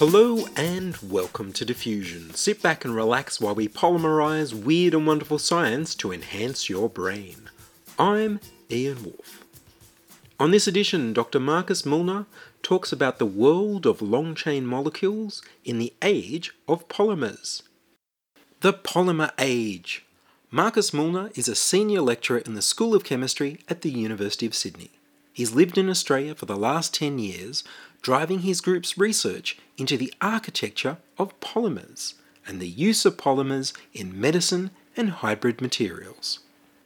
Hello and welcome to Diffusion. Sit back and relax while we polymerize weird and wonderful science to enhance your brain. I'm Ian Woolf. On this edition, Dr. Marcus Mullner talks about the world of long chain molecules in the age of polymers. The Polymer Age. Marcus Mullner is a senior lecturer in the School of Chemistry at the University of Sydney. He's lived in Australia for the last 10 years, driving his group's research into the architecture of polymers and the use of polymers in medicine and hybrid materials.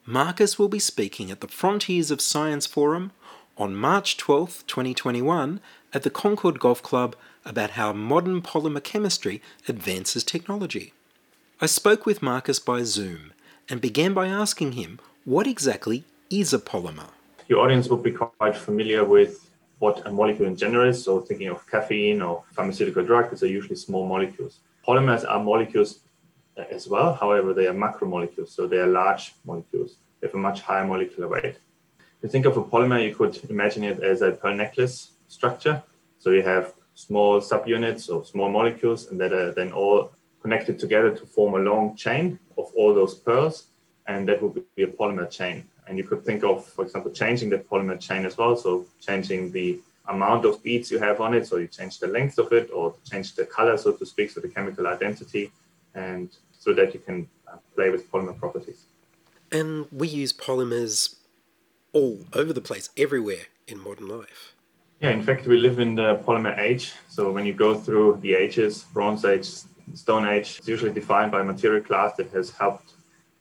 Marcus will be speaking at the Frontiers of Science Forum on March 12, 2021, at the Concord Golf Club about how modern polymer chemistry advances technology. I spoke with Marcus by Zoom and began by asking him what exactly is a polymer. your audience will be quite familiar with what a molecule in general is. So, thinking of caffeine or pharmaceutical drug, these are usually small molecules. Polymers are molecules uh, as well. However, they are macromolecules, so they are large molecules. They have a much higher molecular weight. If you think of a polymer, you could imagine it as a pearl necklace structure. So, you have small subunits or small molecules, and that are then all connected together to form a long chain of all those pearls, and that would be a polymer chain. And you could think of, for example, changing the polymer chain as well. So changing the amount of beads you have on it. So you change the length of it or change the color, so to speak, so the chemical identity, and so that you can uh, play with polymer properties. And we use polymers all over the place, everywhere in modern life. Yeah, in fact, we live in the polymer age. So when you go through the ages, Bronze Age, Stone Age, it's usually defined by a material class that has helped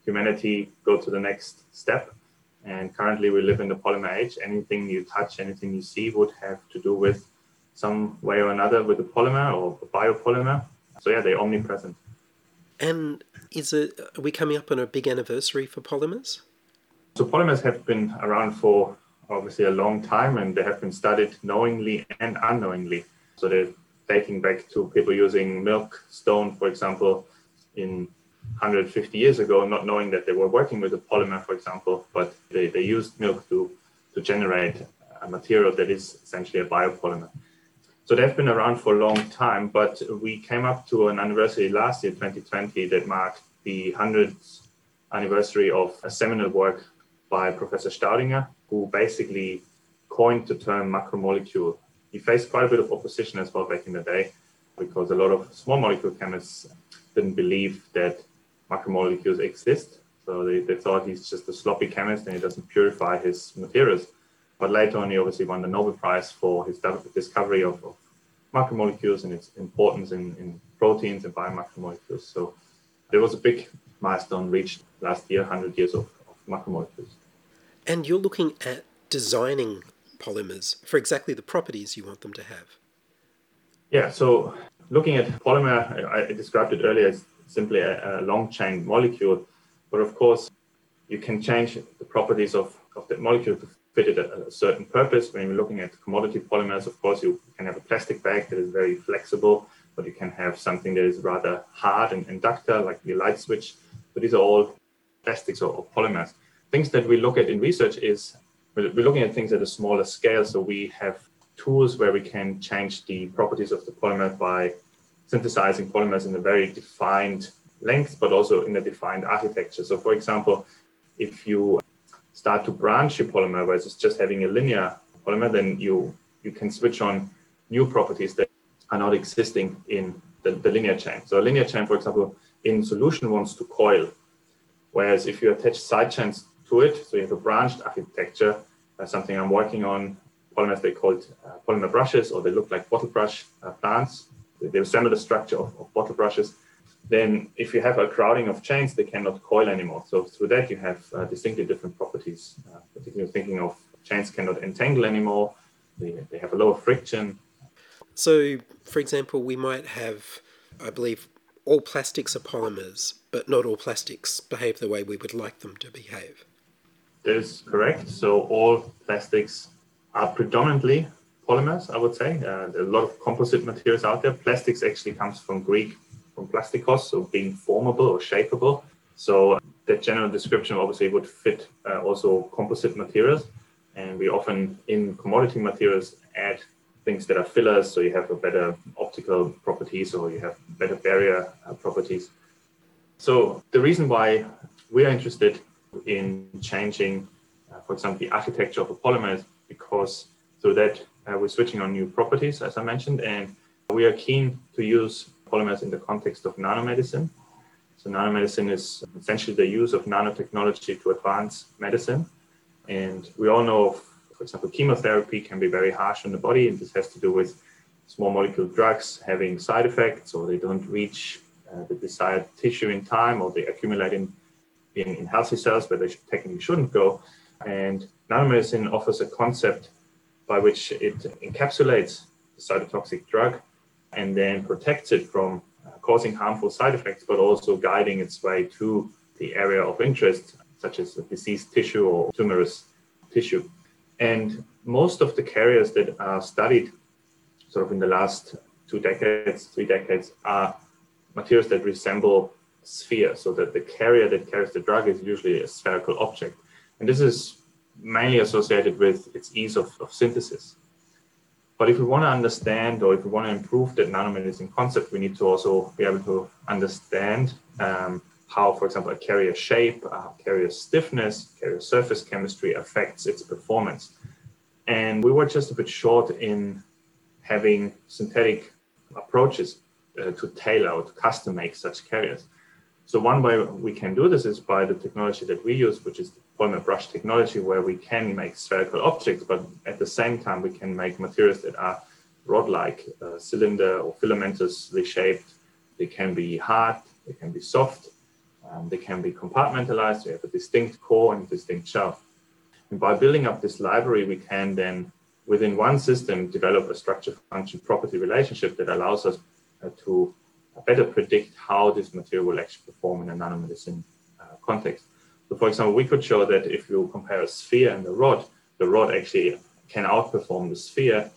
humanity go to the next step. And currently, we live in the polymer age. Anything you touch, anything you see would have to do with some way or another with a polymer or a biopolymer. So, yeah, they're omnipresent. And is it are we coming up on a big anniversary for polymers? So, polymers have been around for obviously a long time and they have been studied knowingly and unknowingly. So, they're dating back to people using milk stone, for example, in 150 years ago, not knowing that they were working with a polymer, for example, but they, they used milk to, to generate a material that is essentially a biopolymer. So they've been around for a long time, but we came up to an anniversary last year, 2020, that marked the 100th anniversary of a seminal work by Professor Staudinger, who basically coined the term macromolecule. He faced quite a bit of opposition as well back in the day because a lot of small molecule chemists didn't believe that macromolecules exist. So they, they thought he's just a sloppy chemist and he doesn't purify his materials. But later on, he obviously won the Nobel Prize for his discovery of, of macromolecules and its importance in, in proteins and biomacromolecules. So there was a big milestone reached last year, 100 years of, of macromolecules. And you're looking at designing polymers for exactly the properties you want them to have. Yeah, so looking at polymer, I, I described it earlier as simply a, a, long chain molecule. But of course, you can change the properties of, of that molecule to fit it at a certain purpose. When you're looking at commodity polymers, of course, you can have a plastic bag that is very flexible, but you can have something that is rather hard and, and ductile, like the light switch. But these are all plastics or, or polymers. Things that we look at in research is we're looking at things at a smaller scale. So we have tools where we can change the properties of the polymer by synthesizing polymers in a very defined length, but also in a defined architecture. So, for example, if you start to branch your polymer versus just having a linear polymer, then you you can switch on new properties that are not existing in the, the linear chain. So, a linear chain, for example, in solution wants to coil, whereas if you attach side chains to it, so you have a branched architecture, uh, something I'm working on. Polymers they called uh, polymer brushes, or they look like bottle brush uh, plants they resemble the structure of, of, bottle brushes, then if you have a crowding of chains, they cannot coil anymore. So through that, you have uh, distinctly different properties, uh, particularly thinking of chains cannot entangle anymore, they, they have a lower friction. So, for example, we might have, I believe, all plastics are polymers, but not all plastics behave the way we would like them to behave. That is correct. So all plastics are predominantly polymers, I would say. Uh, a lot of composite materials out there. Plastics actually comes from Greek, from plastikos, so being formable or shapeable. So that general description obviously would fit uh, also composite materials. And we often in commodity materials add things that are fillers, so you have a better optical properties or you have better barrier uh, properties. So the reason why we are interested in changing, uh, for example, the architecture of a polymer is because through that uh, we're switching on new properties, as I mentioned, and we are keen to use polymers in the context of nanomedicine. So nanomedicine is essentially the use of nanotechnology to advance medicine. And we all know, for example, chemotherapy can be very harsh on the body, and this has to do with small molecule drugs having side effects, or they don't reach uh, the desired tissue in time, or they accumulate in, in, in healthy cells where they should, technically shouldn't go. And nanomedicine offers a concept by which it encapsulates the cytotoxic drug and then protects it from uh, causing harmful side effects, but also guiding its way to the area of interest, such as diseased tissue or tumorous tissue. And most of the carriers that are studied sort of in the last two decades, three decades, are materials that resemble sphere, so that the carrier that carries the drug is usually a spherical object. And this is mainly associated with its ease of, of synthesis. But if we want to understand or if we want to improve that nanomedicine concept, we need to also be able to understand um, how, for example, a carrier shape, uh, carrier stiffness, carrier surface chemistry affects its performance. And we were just a bit short in having synthetic approaches uh, to tailor or to custom make such carriers. So one way we can do this is by the technology that we use, which is polymer brush technology, where we can make spherical objects, but at the same time we can make materials that are rod-like, uh, cylinder or filamentously shaped. They can be hard, they can be soft, um, they can be compartmentalized. We have a distinct core and distinct shell. And by building up this library, we can then, within one system, develop a structure function property relationship that allows us uh, to better predict how this material will actually perform in a nanomedicine uh, context. So, for example, we could show that if you compare a sphere and the rod, the rod actually can outperform the sphere.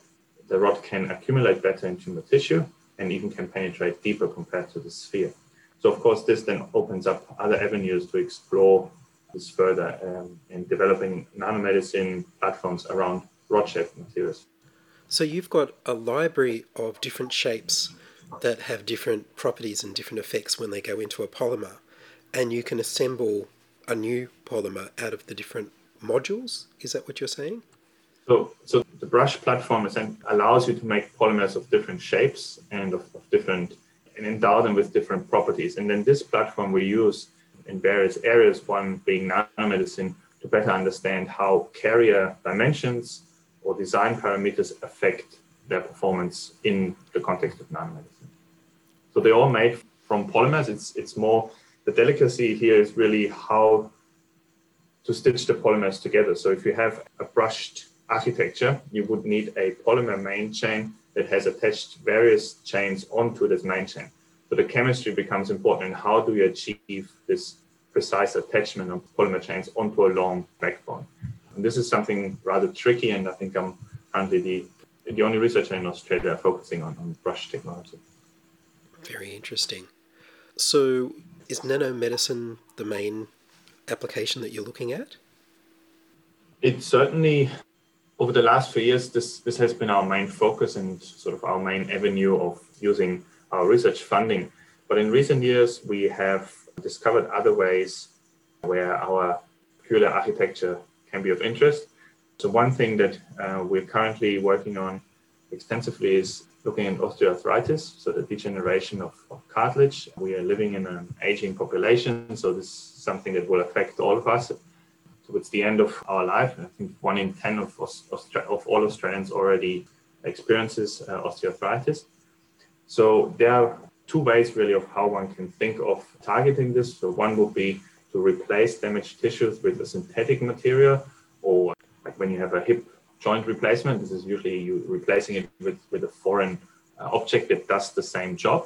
The rod can accumulate better in tumor tissue and even can penetrate deeper compared to the sphere. So, of course, this then opens up other avenues to explore this further um, in developing nanomedicine platforms around rod shaped materials. So, you've got a library of different shapes that have different properties and different effects when they go into a polymer, and you can assemble a new polymer out of the different modules. Is that what you're saying? So, so the brush platform allows you to make polymers of different shapes and of, of different and endow them with different properties. And then this platform we use in various areas, one being nanomedicine, to better understand how carrier dimensions or design parameters affect their performance in the context of nanomedicine. So they're all made from polymers. It's it's more the delicacy here is really how to stitch the polymers together. So if you have a brushed architecture, you would need a polymer main chain that has attached various chains onto this main chain. So the chemistry becomes important. And how do you achieve this precise attachment of polymer chains onto a long backbone? And this is something rather tricky. And I think I'm currently the, the only researcher in Australia focusing on, on brush technology. Very interesting. So, is nanomedicine the main application that you're looking at? It certainly, over the last few years, this, this has been our main focus and sort of our main avenue of using our research funding. But in recent years, we have discovered other ways where our peculiar architecture can be of interest. So, one thing that uh, we're currently working on extensively is looking at osteoarthritis, so the degeneration of, of, cartilage. We are living in an aging population, so this is something that will affect all of us towards the end of our life. I think one in 10 of, of all Australians already experiences uh, osteoarthritis. So there are two ways really of how one can think of targeting this. So one would be to replace damaged tissues with a synthetic material, or like when you have a hip joint replacement. This is usually you replacing it with, with a foreign uh, object that does the same job.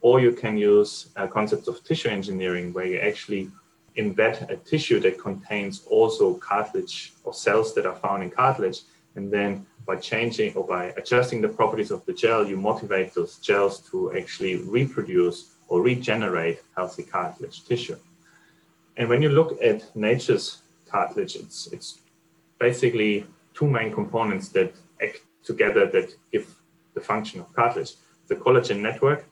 or you can use uh, concepts of tissue engineering where you actually embed a tissue that contains also cartilage or cells that are found in cartilage. And then by changing or by adjusting the properties of the gel, you motivate those gels to actually reproduce or regenerate healthy cartilage tissue. And when you look at nature's cartilage, it's, it's basically two main components that act together that give the function of cartilage. The collagen network,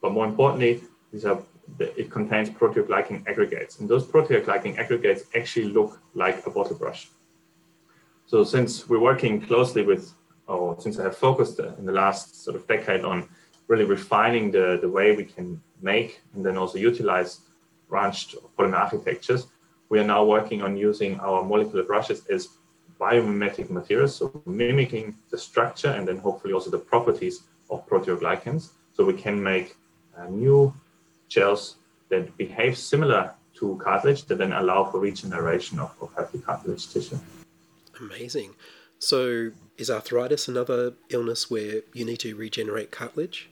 but more importantly, these are it contains proteoglycan aggregates. And those proteoglycan aggregates actually look like a bottle brush. So since we're working closely with, or since I have focused uh, in the last sort of decade on really refining the, the way we can make and then also utilize branched polymer architectures, we are now working on using our molecular brushes as biomimetic materials, so mimicking the structure and then hopefully also the properties of proteoglycans. So we can make uh, new gels that behave similar to cartilage that then allow for regeneration of, of healthy cartilage tissue. Amazing. So, is arthritis another illness where you need to regenerate cartilage?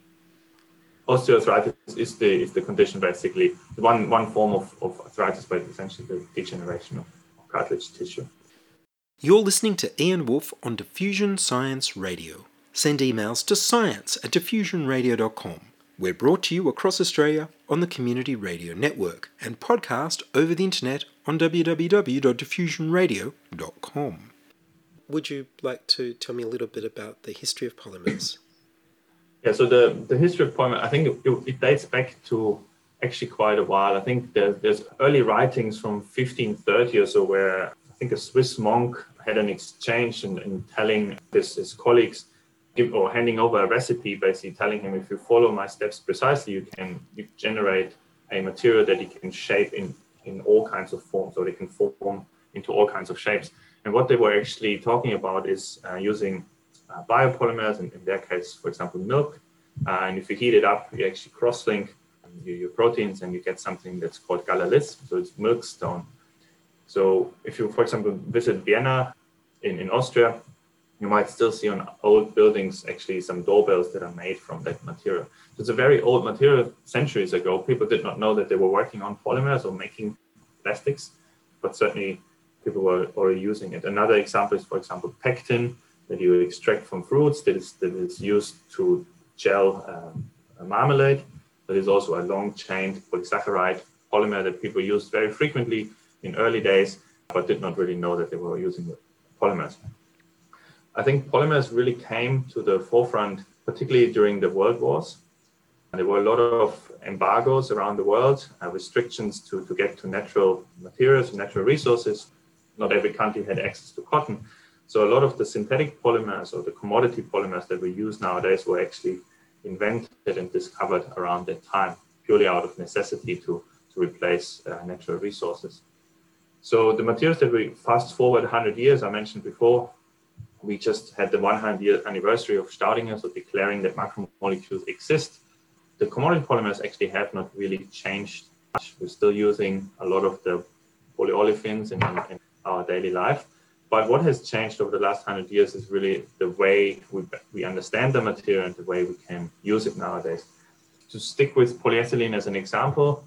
Osteoarthritis is the is the condition basically one one form of, of arthritis, but essentially the degeneration of, of cartilage tissue. You're listening to Ian Woolf on Diffusion Science Radio. Send emails to science at diffusionradio.com. We're brought to you across Australia on the Community Radio Network and podcast over the internet on www.diffusionradio.com. Would you like to tell me a little bit about the history of polymers? Yeah, so the, the history of polymer, I think it, it dates back to actually quite a while. I think there's, there's early writings from 1530 or so where think a Swiss monk had an exchange and, telling his, his colleagues give, or handing over a recipe, basically telling him if you follow my steps precisely, you can you generate a material that you can shape in, in all kinds of forms, or they can form into all kinds of shapes. And what they were actually talking about is uh, using uh, biopolymers, and in their case, for example, milk. Uh, and if you heat it up, you actually cross-link your, your, proteins and you get something that's called Galalith, so it's milk stone. So if you, for example, visit Vienna in, in Austria, you might still see on old buildings actually some doorbells that are made from that material. So it's a very old material centuries ago. People did not know that they were working on polymers or making plastics, but certainly people were already using it. Another example is, for example, pectin that you extract from fruits that is, that is used to gel um, marmalade. That is also a long chain polysaccharide polymer that people use very frequently in early days, but did not really know that they were using polymers. I think polymers really came to the forefront, particularly during the world wars. And there were a lot of embargoes around the world, uh, restrictions to, to get to natural materials, natural resources. Not every country had access to cotton. So a lot of the synthetic polymers or the commodity polymers that we use nowadays were actually invented and discovered around that time, purely out of necessity to, to replace uh, natural resources. So the materials that we fast forward 100 years, I mentioned before, we just had the 100 year anniversary of Staudinger, so declaring that macromolecules exist. The commodity polymers actually have not really changed much. We're still using a lot of the polyolefins in, in our daily life. But what has changed over the last 100 years is really the way we, we understand the material and the way we can use it nowadays. To stick with polyethylene as an example,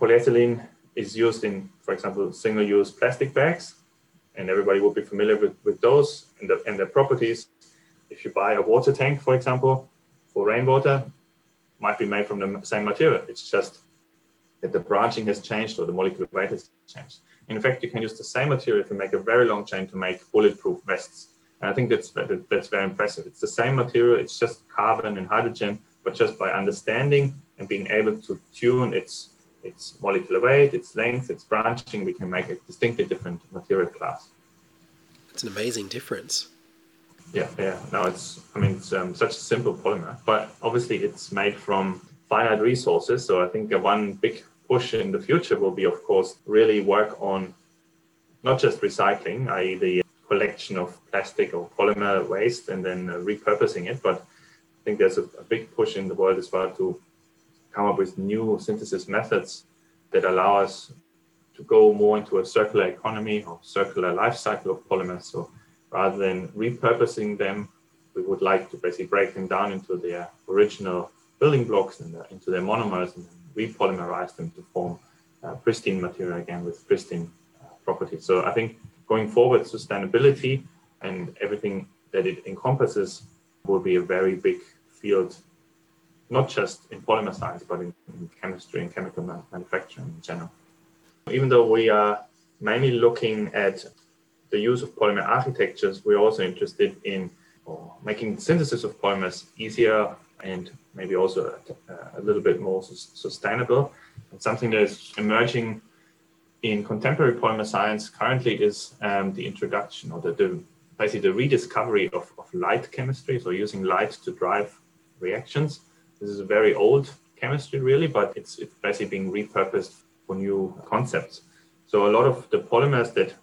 polyethylene is used in, for example, single use plastic bags and everybody will be familiar with, with those and, the, and their properties. If you buy a water tank, for example, for rainwater, might be made from the same material. It's just that the branching has changed or the molecular weight has changed. In fact, you can use the same material to make a very long chain to make bulletproof vests. And I think that's that's very impressive. It's the same material. It's just carbon and hydrogen, but just by understanding and being able to tune its its molecular weight, its length, its branching, we can make a distinctly different material class. It's an amazing difference. Yeah, yeah. No, it's, I mean, it's um, such a simple polymer, but obviously it's made from finite resources. So I think one big push in the future will be, of course, really work on not just recycling, i.e., the collection of plastic or polymer waste and then uh, repurposing it, but I think there's a, a big push in the world as well to come up with new synthesis methods that allow us to go more into a circular economy or circular life cycle of polymers. So rather than repurposing them, we would like to basically break them down into their original building blocks and into their monomers and repolymerize them to form uh, pristine material again with pristine uh, properties. So I think going forward, sustainability and everything that it encompasses will be a very big field, not just in polymer science, but in, in chemistry and chemical manufacturing in general. Even though we are mainly looking at the use of polymer architectures, we're also interested in making synthesis of polymers easier and maybe also a, a little bit more sustainable. And something that is emerging in contemporary polymer science currently is um, the introduction or the, the, basically the rediscovery of, of light chemistry. So using light to drive reactions. This is a very old chemistry really, but it's, it's basically being repurposed for new concepts. So a lot of the polymers that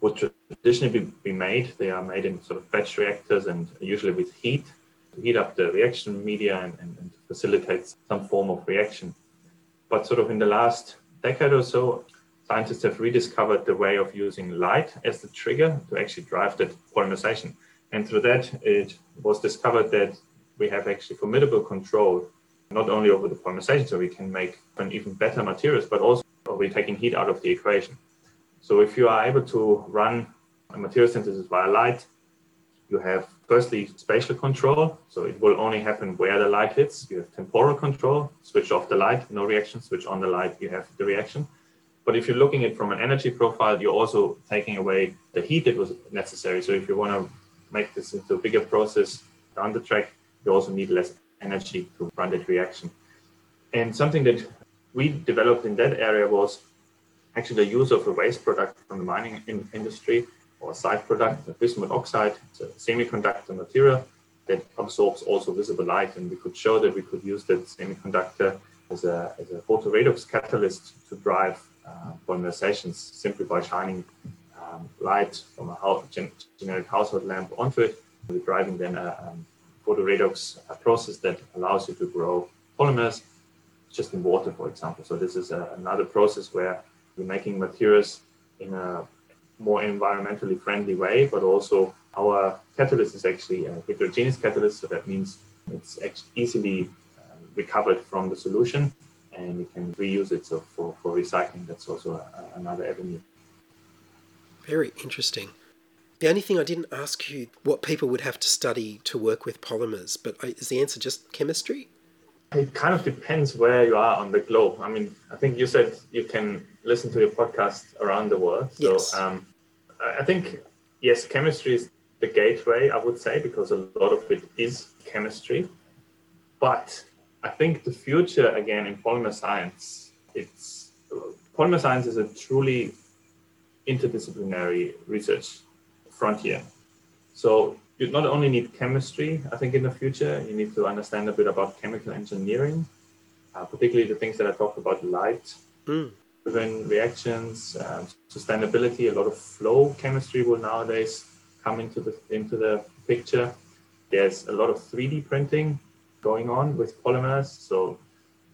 would traditionally be, be made, they are made in sort of batch reactors and usually with heat to heat up the reaction media and, and, and facilitate some form of reaction. But sort of in the last decade or so, scientists have rediscovered the way of using light as the trigger to actually drive that polymerization. And through that, it was discovered that we have actually formidable control, not only over the polymerization, so we can make an even better materials, but also we're taking heat out of the equation. So if you are able to run a material synthesis via light, you have firstly spatial control. So it will only happen where the light hits. You have temporal control, switch off the light, no reaction, switch on the light, you have the reaction. But if you're looking at from an energy profile, you're also taking away the heat that was necessary. So if you want to make this into a bigger process down the track, you also need less energy to run that reaction. And something that we developed in that area was actually the use of a waste product from the mining in industry or a side product, bismuth oxide. It's a semiconductor material that absorbs also visible light. And we could show that we could use that semiconductor as a, as a photoredox catalyst to drive uh, polymerizations simply by shining um, light from a generic household lamp onto it. We're driving then a um, photoredox process that allows you to grow polymers just in water, for example. So this is a, another process where we're making materials in a more environmentally friendly way, but also our catalyst is actually a heterogeneous catalyst. So that means it's easily uh, recovered from the solution and you can reuse it. So for, for recycling, that's also a, another avenue. Very interesting. The only thing I didn't ask you what people would have to study to work with polymers, but is the answer just chemistry? It kind of depends where you are on the globe. I mean, I think you said you can listen to your podcast around the world. So yes. um, I think, yes, chemistry is the gateway, I would say, because a lot of it is chemistry. But I think the future, again, in polymer science, it's polymer science is a truly interdisciplinary research frontier. So you not only need chemistry, I think in the future, you need to understand a bit about chemical engineering, uh, particularly the things that I talked about, light mm. driven reactions, um, sustainability. A lot of flow chemistry will nowadays come into the into the picture. There's a lot of 3D printing going on with polymers, so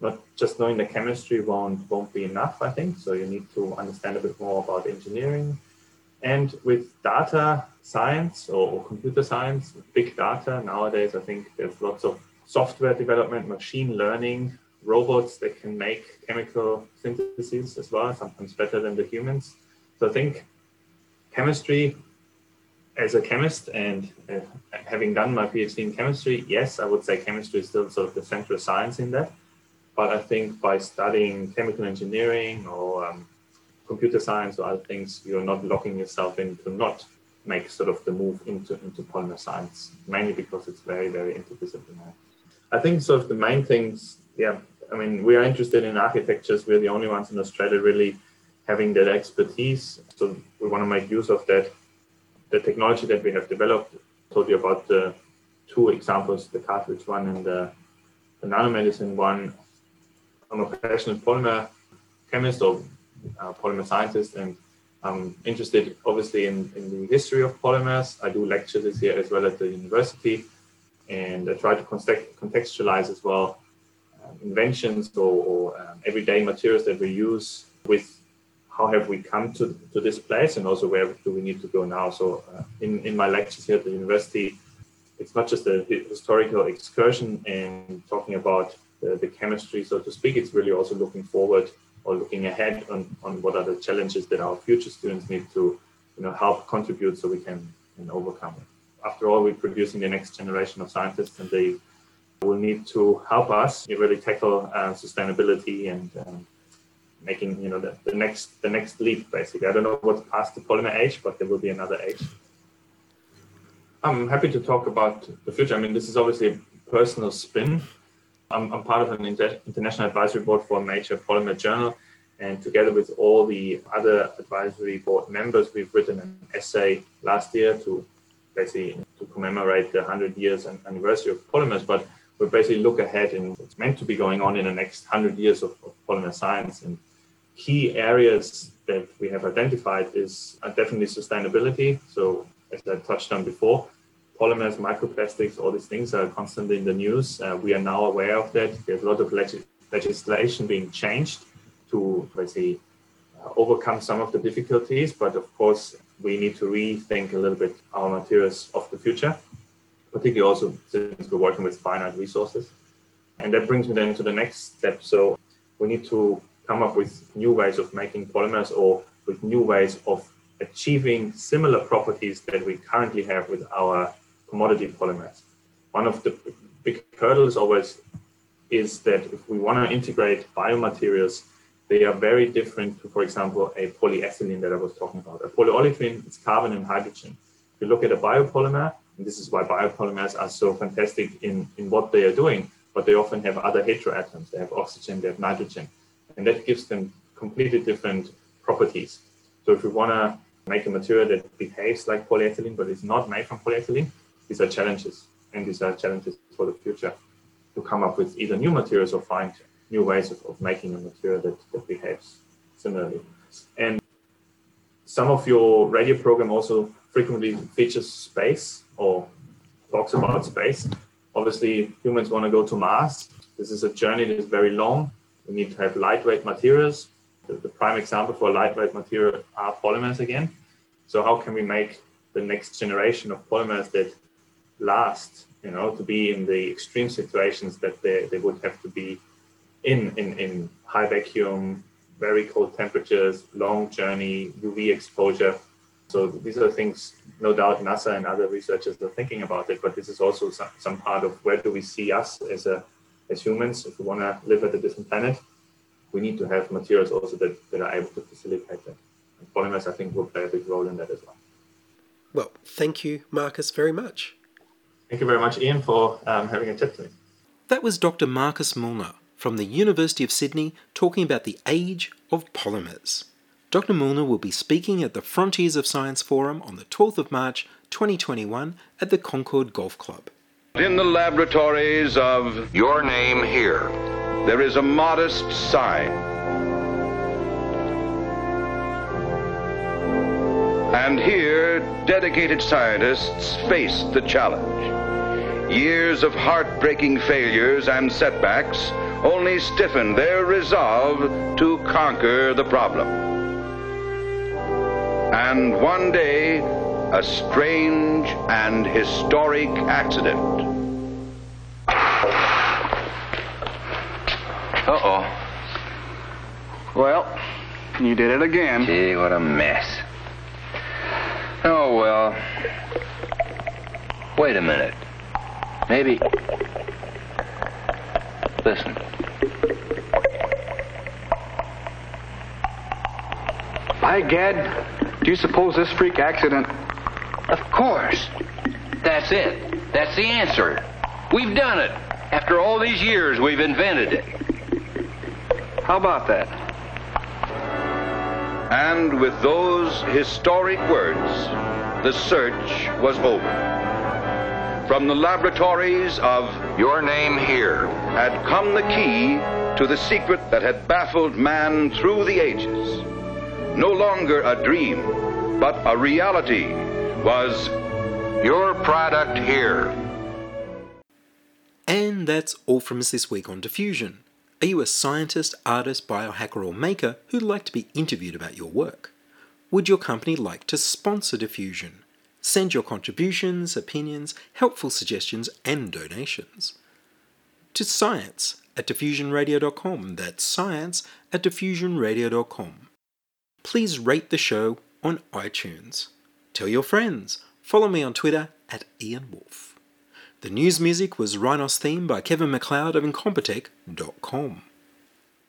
not just knowing the chemistry won't won't be enough. I think so. You need to understand a bit more about engineering, and with data science or, computer science, big data, nowadays I think there's lots of software development, machine learning, robots that can make chemical syntheses as well, sometimes better than the humans. So I think chemistry, as a chemist and uh, having done my PhD in chemistry, yes, I would say chemistry is still sort of the central science in that. But I think by studying chemical engineering or um, computer science or other things, you're not locking yourself into not make sort of the move into, into polymer science, mainly because it's very, very interdisciplinary. I think sort of the main things, yeah, I mean, we are interested in architectures. We're the only ones in Australia really having that expertise. So we want to make use of that, the technology that we have developed. I told you about the two examples, the cartilage one and the, the nanomedicine one. I'm a passionate polymer chemist or uh, polymer scientist, and I'm interested obviously in, in the history of polymers. I do lectures here as well at the university, and I try to contextualize as well um, inventions or, or um, everyday materials that we use with how have we come to, to this place and also where do we need to go now. So uh, in, in my lectures here at the university, it's not just a historical excursion and talking about the, the chemistry, so to speak. It's really also looking forward or looking ahead on, on what are the challenges that our future students need to you know, help contribute so we can, can overcome it. After all, we're producing the next generation of scientists and they will need to help us really tackle uh, sustainability and um, making you know the, the next the next leap basically. I don't know what's past the polymer age, but there will be another age. I'm happy to talk about the future. I mean, this is obviously a personal spin. I'm, I'm part of an inter- international advisory board for a major polymer journal, and together with all the other advisory board members, we've written an essay last year to basically to commemorate the 100 years and anniversary of polymers. But we basically look ahead and what's meant to be going on in the next 100 years of, of polymer science. And key areas that we have identified is definitely sustainability. So as I touched on before, polymers, microplastics, all these things are constantly in the news. Uh, we are now aware of that. There's a lot of leg- legislation being changed to, let's say, uh, overcome some of the difficulties. But of course, we need to rethink a little bit our materials of the future, particularly also since we're working with finite resources. And that brings me then to the next step. So we need to come up with new ways of making polymers or with new ways of achieving similar properties that we currently have with our commodity polymers. One of the big hurdles always is that if we want to integrate biomaterials, they are very different to, for example, a polyethylene that I was talking about. A polyolefin is carbon and hydrogen. If you look at a biopolymer, and this is why biopolymers are so fantastic in, in what they are doing, but they often have other heteroatoms. They have oxygen, they have nitrogen, and that gives them completely different properties. So if we want to make a material that behaves like polyethylene but is not made from polyethylene, these are challenges, and these are challenges for the future to come up with either new materials or find new ways of, of making a material that, that behaves similarly. And some of your radio program also frequently features space or talks about space. Obviously, humans want to go to Mars. This is a journey that is very long. We need to have lightweight materials. The, the prime example for lightweight material are polymers again. So how can we make the next generation of polymers that last, you know, to be in the extreme situations that they, they would have to be in, in, in high vacuum, very cold temperatures, long journey, UV exposure. So these are things, no doubt, NASA and other researchers are thinking about it. But this is also some, some part of where do we see us as a as humans if we want to live at a different planet. We need to have materials also that, that are able to facilitate that. And polymers, I think, will play a big role in that as well. Well, thank you, Marcus, very much. Thank you very much, Ian, for um, having a chat to me. That was Dr. Marcus Mullner from the University of Sydney talking about the age of polymers. Dr. Mullner will be speaking at the Frontiers of Science Forum on the 12th of March 2021 at the Concord Golf Club. In the laboratories of Your name here. there is a modest sign. And here, dedicated scientists face the challenge. Years of heartbreaking failures and setbacks only stiffen their resolve to conquer the problem. And one day, a strange and historic accident. Uh-oh. Well, you did it again. Gee, what a mess. Oh, well. Wait a minute. Maybe. Listen. By gad, do you suppose this freak accident? Of course. That's it. That's the answer. We've done it. After all these years, we've invented it. How about that? And with those historic words, the search was over. From the laboratories of Your name here. had come the key to the secret that had baffled man through the ages. No longer a dream, but a reality was Your product here. And that's all from us this week on Diffusion. Are you a scientist, artist, biohacker, or maker who'd like to be interviewed about your work? Would your company like to sponsor Diffusion? Send your contributions, opinions, helpful suggestions, and donations to science at diffusionradio.com. That's science at diffusionradio.com. Please rate the show on iTunes. Tell your friends. Follow me on Twitter at Ian Woolf. The news music was Rhinos theme by Kevin MacLeod of Incompetech.com.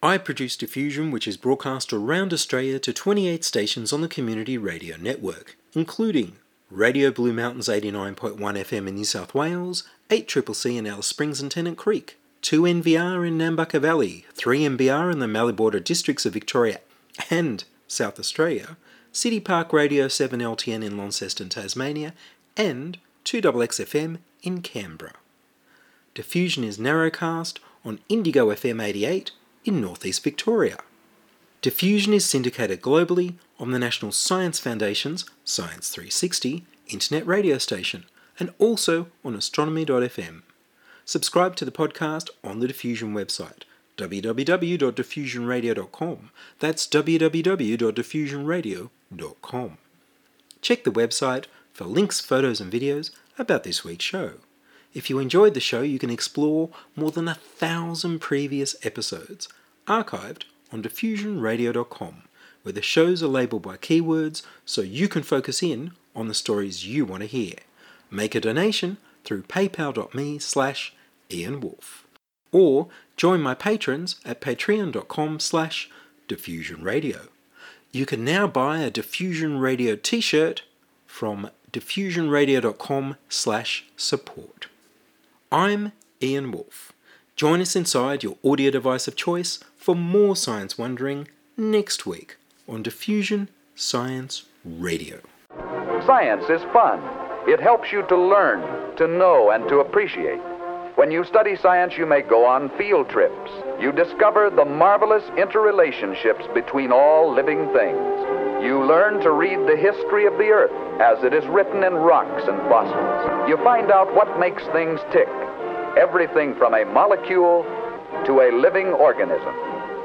I produce Diffusion, which is broadcast around Australia to 28 stations on the Community Radio Network, including Radio Blue Mountains 89.1 FM in New South Wales, 8CCC in Alice Springs and Tennant Creek, 2NVR in Nambucca Valley, 3MBR in the Mallee Border districts of Victoria and South Australia, City Park Radio 7LTN in Launceston, Tasmania, and 2XXFM in Canberra. Diffusion is narrowcast on Indigo FM 88 in northeast Victoria. Diffusion is syndicated globally on the National Science Foundation's Science 360 internet radio station and also on astronomy.fm. Subscribe to the podcast on the Diffusion website www.diffusionradio.com. That's www.diffusionradio.com. Check the website for links, photos, and videos about this week's show. If you enjoyed the show, you can explore more than a thousand previous episodes archived on diffusionradio.com, where the shows are labeled by keywords so you can focus in on the stories you want to hear. Make a donation through paypal.me slash ianwoolf. Or join my patrons at patreon.com slash diffusionradio. You can now buy a Diffusion Radio t-shirt from diffusionradio.com slash support. I'm Ian Woolf. Join us inside your audio device of choice for more science wondering next week on Diffusion Science Radio. Science is fun. It helps you to learn, to know, and to appreciate. When you study science, you may go on field trips. You discover the marvelous interrelationships between all living things. You learn to read the history of the Earth as it is written in rocks and fossils. You find out what makes things tick. Everything from a molecule to a living organism.